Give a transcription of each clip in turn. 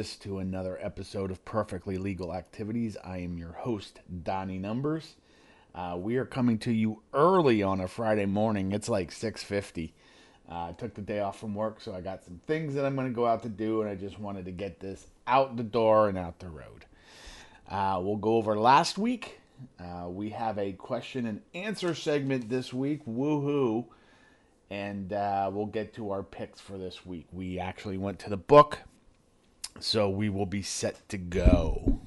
to another episode of Perfectly Legal Activities. I am your host, Donnie Numbers. Uh, we are coming to you early on a Friday morning. It's like 6:50. Uh, I took the day off from work, so I got some things that I'm going to go out to do, and I just wanted to get this out the door and out the road. Uh, we'll go over last week. Uh, we have a question and answer segment this week. Woohoo! And uh, we'll get to our picks for this week. We actually went to the book, so we will be set to go.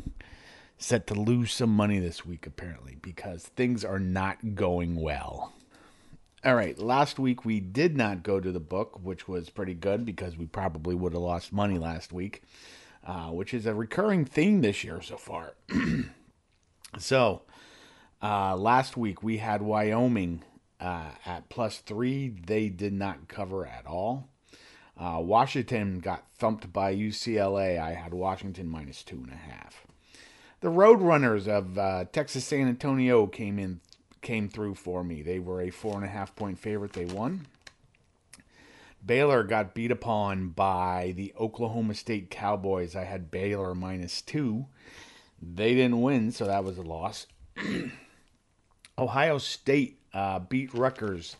Set to lose some money this week, apparently, because things are not going well. All right, last week we did not go to the book, which was pretty good because we probably would have lost money last week, uh, which is a recurring theme this year so far. so, uh, last week we had Wyoming uh, at plus three. They did not cover at all. Uh, Washington got thumped by UCLA. I had Washington minus two and a half. The Roadrunners of uh, Texas San Antonio came in came through for me. They were a four and a half point favorite. They won. Baylor got beat upon by the Oklahoma State Cowboys. I had Baylor minus two. They didn't win, so that was a loss. Ohio State uh, beat Rutgers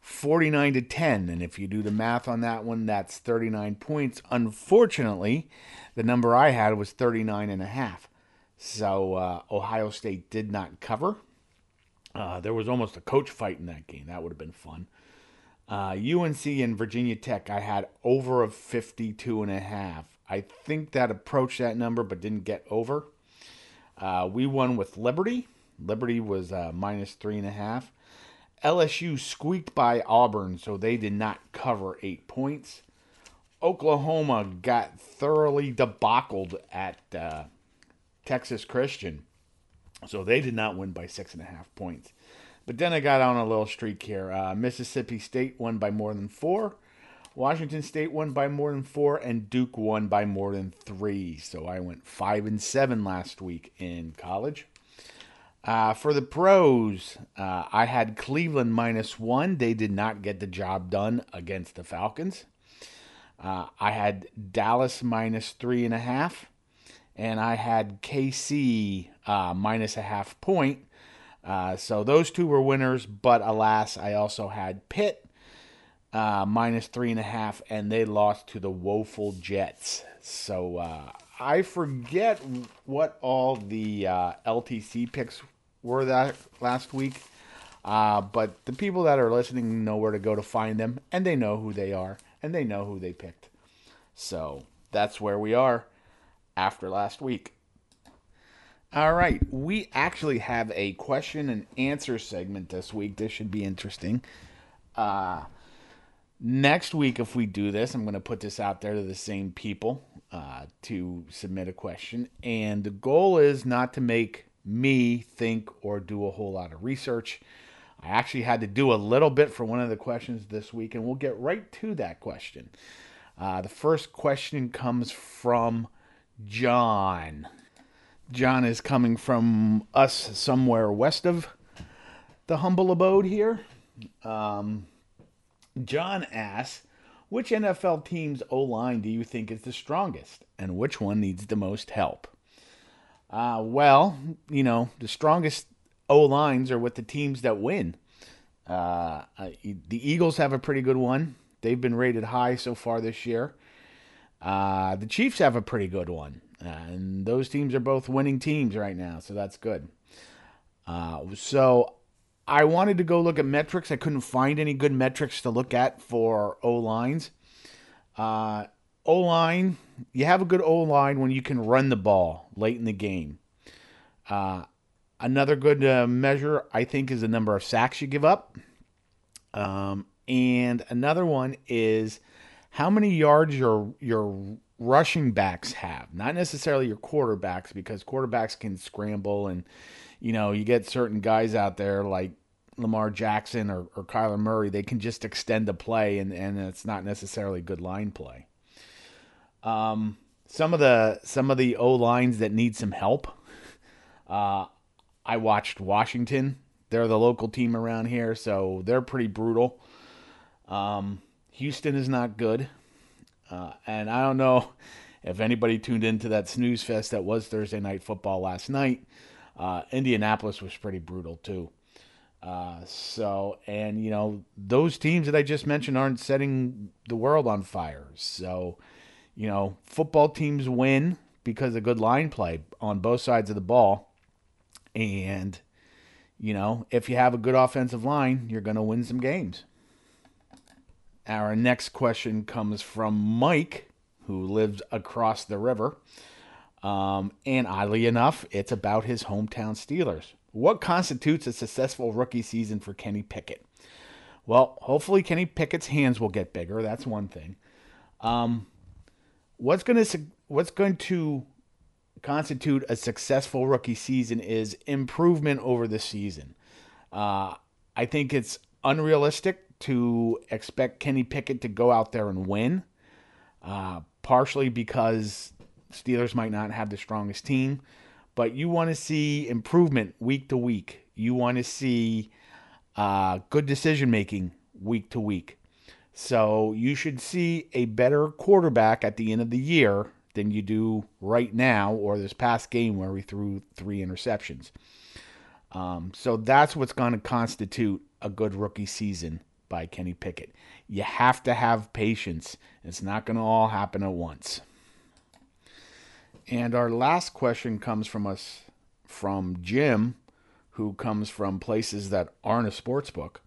49 to 10 and if you do the math on that one that's 39 points. Unfortunately the number i had was 39 and a half. So uh, ohio state did not cover. Uh, there was almost a coach fight in that game. That would have been fun. Uh, unc and virginia tech i had over of 52 and a half. I think that approached that number but didn't get over. Uh, we won with liberty. Liberty was uh, minus three and a half LSU squeaked by Auburn, so they did not cover eight points. Oklahoma got thoroughly debacled at uh, Texas Christian, so they did not win by six and a half points. But then I got on a little streak here. Uh, Mississippi State won by more than four. Washington State won by more than four, and Duke won by more than three. So I went five and seven last week in college. Uh, for the pros, uh, I had Cleveland minus one. They did not get the job done against the Falcons. Uh, I had Dallas minus three and a half, and I had KC uh, minus a half point. Uh, so those two were winners, but alas, I also had Pitt uh, minus three and a half, and they lost to the woeful Jets. So I forget what all the uh, LTC picks were that last week. Uh, but the people that are listening know where to go to find them, and they know who they are, and they know who they picked. So that's where we are after last week. All right, we actually have a question and answer segment this week. This should be interesting. Uh, next week, if we do this, I'm going to put this out there to the same people uh, to submit a question. And the goal is not to make me think or do a whole lot of research. I actually had to do a little bit for one of the questions this week, and we'll get right to that question. Uh, the first question comes from John. John is coming from us somewhere west of the humble abode here. Um, John asks, which NFL team's O line do you think is the strongest, and which one needs the most help? Uh, well, you know, the strongest O lines are with the teams that win. Uh, the Eagles have a pretty good one. They've been rated high so far this year. Uh, the Chiefs have a pretty good one. and those teams are both winning teams right now, so that's good. Uh, so I wanted to go look at metrics. I couldn't find any good metrics to look at for O lines. Uh, O line, you have a good O line when you can run the ball late in the game. Uh, another good uh, measure, I think, is the number of sacks you give up. Um, and another one is how many yards your your rushing backs have. Not necessarily your quarterbacks, because quarterbacks can scramble, and you know you get certain guys out there like Lamar Jackson or, or Kyler Murray. They can just extend the play, and and it's not necessarily good line play. Um, some of the some of the O lines that need some help. Uh, I watched Washington. They're the local team around here, so they're pretty brutal. Um, Houston is not good, uh, and I don't know if anybody tuned into that snooze fest that was Thursday night football last night, uh, Indianapolis was pretty brutal too. Uh, so, and you know, those teams that I just mentioned aren't setting the world on fire. So, you know, football teams win because of good line play on both sides of the ball. And, you know, if you have a good offensive line, you're going to win some games. Our next question comes from Mike, who lives across the river. Um, and oddly enough, it's about his hometown Steelers. What constitutes a successful rookie season for Kenny Pickett? Well, hopefully Kenny Pickett's hands will get bigger. That's one thing. Um, what's going to what's going to constitute a successful rookie season is improvement over the season. Uh, I think it's unrealistic to expect Kenny Pickett to go out there and win, uh, partially because Steelers might not have the strongest team, but you want to see improvement week to week. You want to see uh, good decision making week to week. So you should see a better quarterback at the end of the year than you do right now or this past game where we threw three interceptions. Um, so that's what's going to constitute a good rookie season by Kenny Pickett. You have to have patience. It's not going to all happen at once. And our last question comes from us from Jim, who comes from places that aren't a sports book.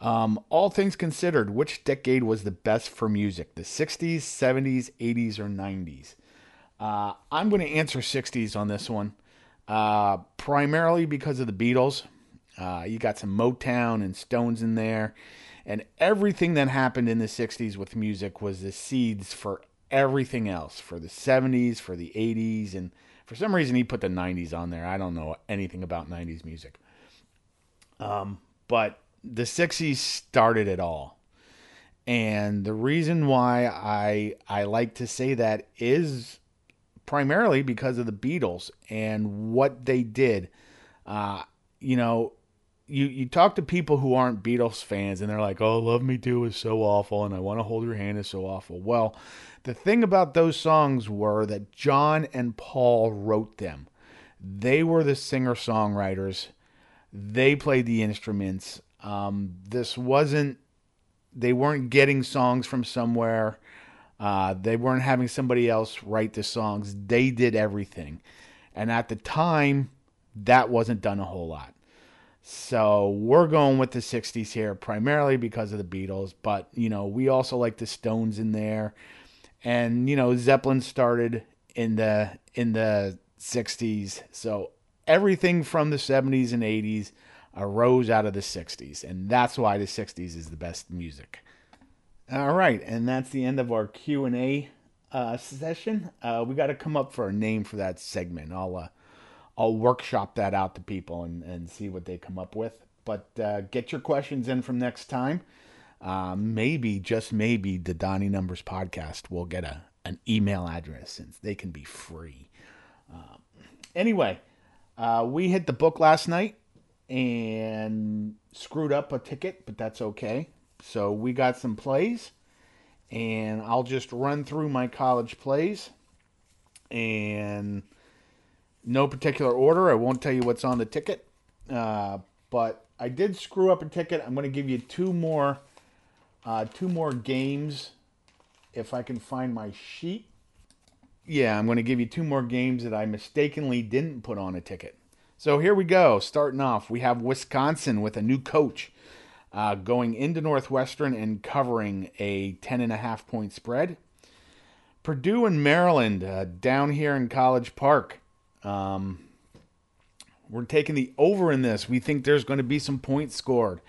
Um, all things considered, which decade was the best for music? The 60s, 70s, 80s, or 90s? Uh, I'm going to answer 60s on this one, uh, primarily because of the Beatles. Uh, you got some Motown and Stones in there, and everything that happened in the 60s with music was the seeds for everything else for the 70s, for the 80s, and for some reason he put the 90s on there. I don't know anything about 90s music. Um, but the 60s started it all. And the reason why I I like to say that is primarily because of the Beatles and what they did. Uh, you know, you you talk to people who aren't Beatles fans and they're like, "Oh, Love Me Do is so awful and I Want to Hold Your Hand is so awful." Well, the thing about those songs were that John and Paul wrote them. They were the singer-songwriters. They played the instruments. Um, this wasn't, they weren't getting songs from somewhere. Uh, they weren't having somebody else write the songs. They did everything. And at the time, that wasn't done a whole lot. So we're going with the 60s here primarily because of the Beatles, but you know, we also like the Stones in there. And you know, Zeppelin started in the in the 60s. So everything from the 70s and 80s arose out of the 60s, and that's why the 60s is the best music. All right, and that's the end of our Q and A uh, session. Uh, we got to come up for a name for that segment. I'll uh, I'll workshop that out to people and, and see what they come up with. But uh, get your questions in from next time. Uh, maybe, just maybe, the Donnie Numbers podcast will get a an email address since they can be free. Um, anyway, uh, we hit the book last night and screwed up a ticket, but that's okay. So we got some plays, and I'll just run through my college plays and no particular order. I won't tell you what's on the ticket, uh, but I did screw up a ticket. I'm going to give you two more, uh, two more games, if I can find my sheet. Yeah, I'm going to give you two more games that I mistakenly didn't put on a ticket. So here we go. Starting off, we have Wisconsin with a new coach uh, going into Northwestern and covering a 10.5 point spread. Purdue and Maryland uh, down here in College Park. Um, we're taking the over in this. We think there's going to be some points scored.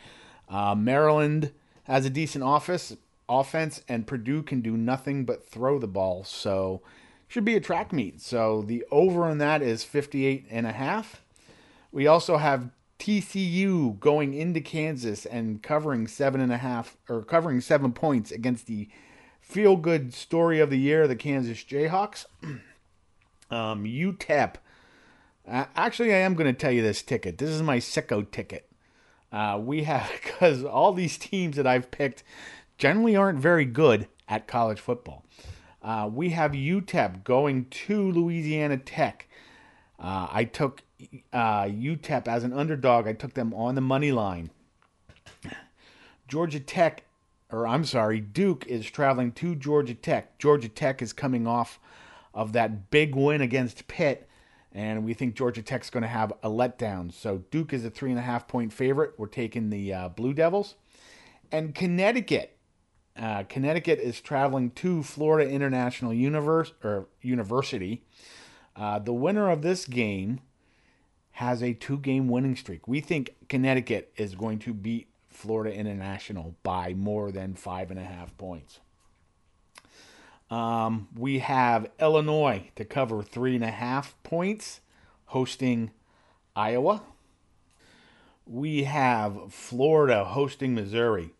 Uh, Maryland has a decent office offense, and Purdue can do nothing but throw the ball. So should be a track meet. So the over on that is 58 and a half. We also have TCU going into Kansas and covering seven and a half or covering seven points against the feel good story of the year, the Kansas Jayhawks. um, UTEP. Uh, actually, I am going to tell you this ticket. This is my sicko ticket. Uh, we have because all these teams that I've picked generally aren't very good at college football. Uh, we have UTEP going to Louisiana Tech. Uh, I took uh, UTEP as an underdog. I took them on the money line. Georgia Tech, or I'm sorry, Duke is traveling to Georgia Tech. Georgia Tech is coming off of that big win against Pitt, and we think Georgia Tech's going to have a letdown. So Duke is a three and a half point favorite. We're taking the uh, Blue Devils, and Connecticut. Uh, Connecticut is traveling to Florida International Universe or University. Uh, the winner of this game has a two-game winning streak. We think Connecticut is going to beat Florida International by more than five and a half points. Um, we have Illinois to cover three and a half points, hosting Iowa. We have Florida hosting Missouri.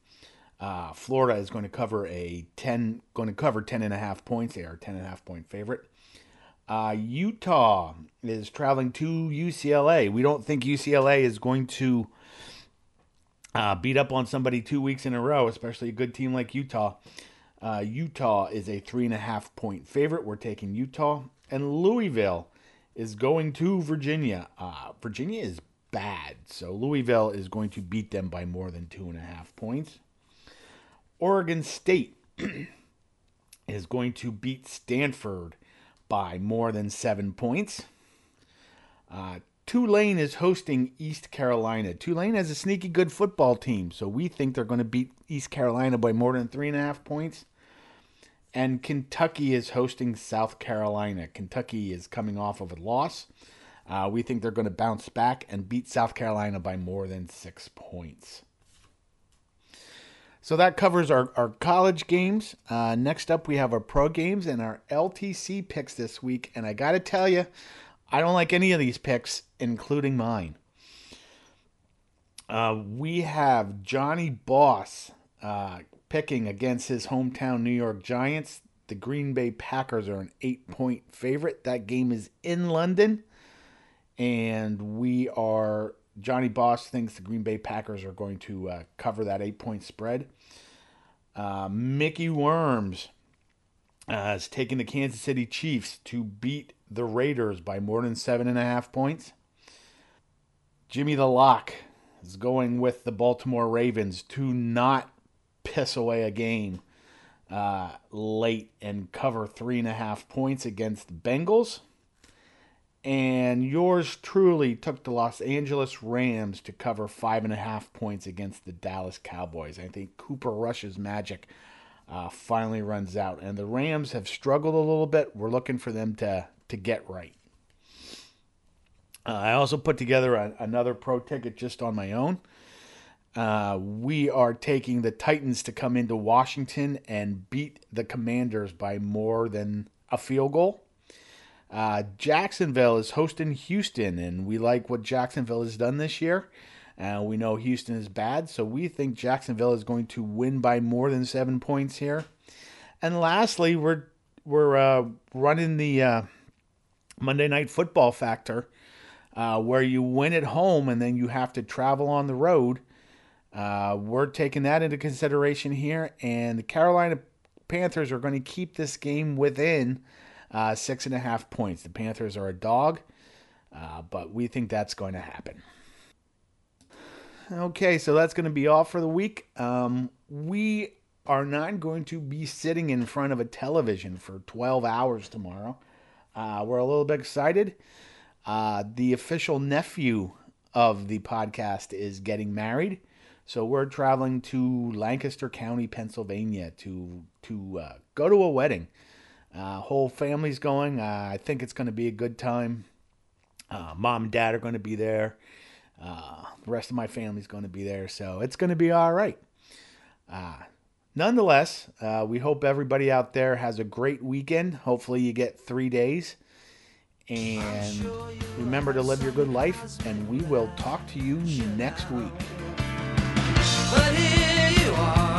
Uh, Florida is going to cover a 10, going to cover 10 and a half points. They are 10 and a half point favorite. Uh, Utah is traveling to UCLA. We don't think UCLA is going to uh, beat up on somebody two weeks in a row, especially a good team like Utah. Uh, Utah is a three and a half point favorite. We're taking Utah. And Louisville is going to Virginia. Uh, Virginia is bad, so Louisville is going to beat them by more than two and a half points. Oregon State is going to beat Stanford by more than seven points. Uh, Tulane is hosting East Carolina. Tulane has a sneaky good football team, so we think they're going to beat East Carolina by more than three and a half points. And Kentucky is hosting South Carolina. Kentucky is coming off of a loss. Uh, we think they're going to bounce back and beat South Carolina by more than six points. So that covers our, our college games. Uh, next up, we have our pro games and our LTC picks this week. And I got to tell you, I don't like any of these picks, including mine. Uh, we have Johnny Boss uh, picking against his hometown New York Giants. The Green Bay Packers are an eight point favorite. That game is in London. And we are Johnny Boss thinks the Green Bay Packers are going to uh, cover that eight point spread. Uh, Mickey Worms uh, is taking the Kansas City Chiefs to beat the Raiders by more than seven and a half points. Jimmy the Lock is going with the Baltimore Ravens to not piss away a game uh, late and cover three and a half points against the Bengals and yours truly took the Los Angeles Rams to cover five and a half points against the Dallas Cowboys. I think Cooper Rush's magic uh, finally runs out, and the Rams have struggled a little bit. We're looking for them to to get right. Uh, I also put together a, another pro ticket just on my own. Uh, we are taking the Titans to come into Washington and beat the Commanders by more than a field goal. Uh, Jacksonville is hosting Houston, and we like what Jacksonville has done this year. Uh, we know Houston is bad, so we think Jacksonville is going to win by more than seven points here. And lastly, we're we're uh, running the uh, Monday Night Football factor, uh, where you win at home and then you have to travel on the road. Uh, we're taking that into consideration here, and the Carolina Panthers are going to keep this game within uh, six and a half points. The Panthers are a dog, uh, but we think that's going to happen. Okay, so that's going to be all for the week. Um, we are not going to be sitting in front of a television for 12 hours tomorrow. Uh, we're a little bit excited. Uh, the official nephew of the podcast is getting married. So we're traveling to Lancaster County, Pennsylvania to to uh, go to a wedding. Uh, whole family's going. Uh, I think it's going to be a good time. Uh, mom and dad are going to be there. Uh, the rest of my family's going to be there, so it's going to be all right. Uh, nonetheless, we hope everybody out there has a great weekend. Hopefully, you get three days. And remember to live your good life, and we will talk to you next week. But here you are.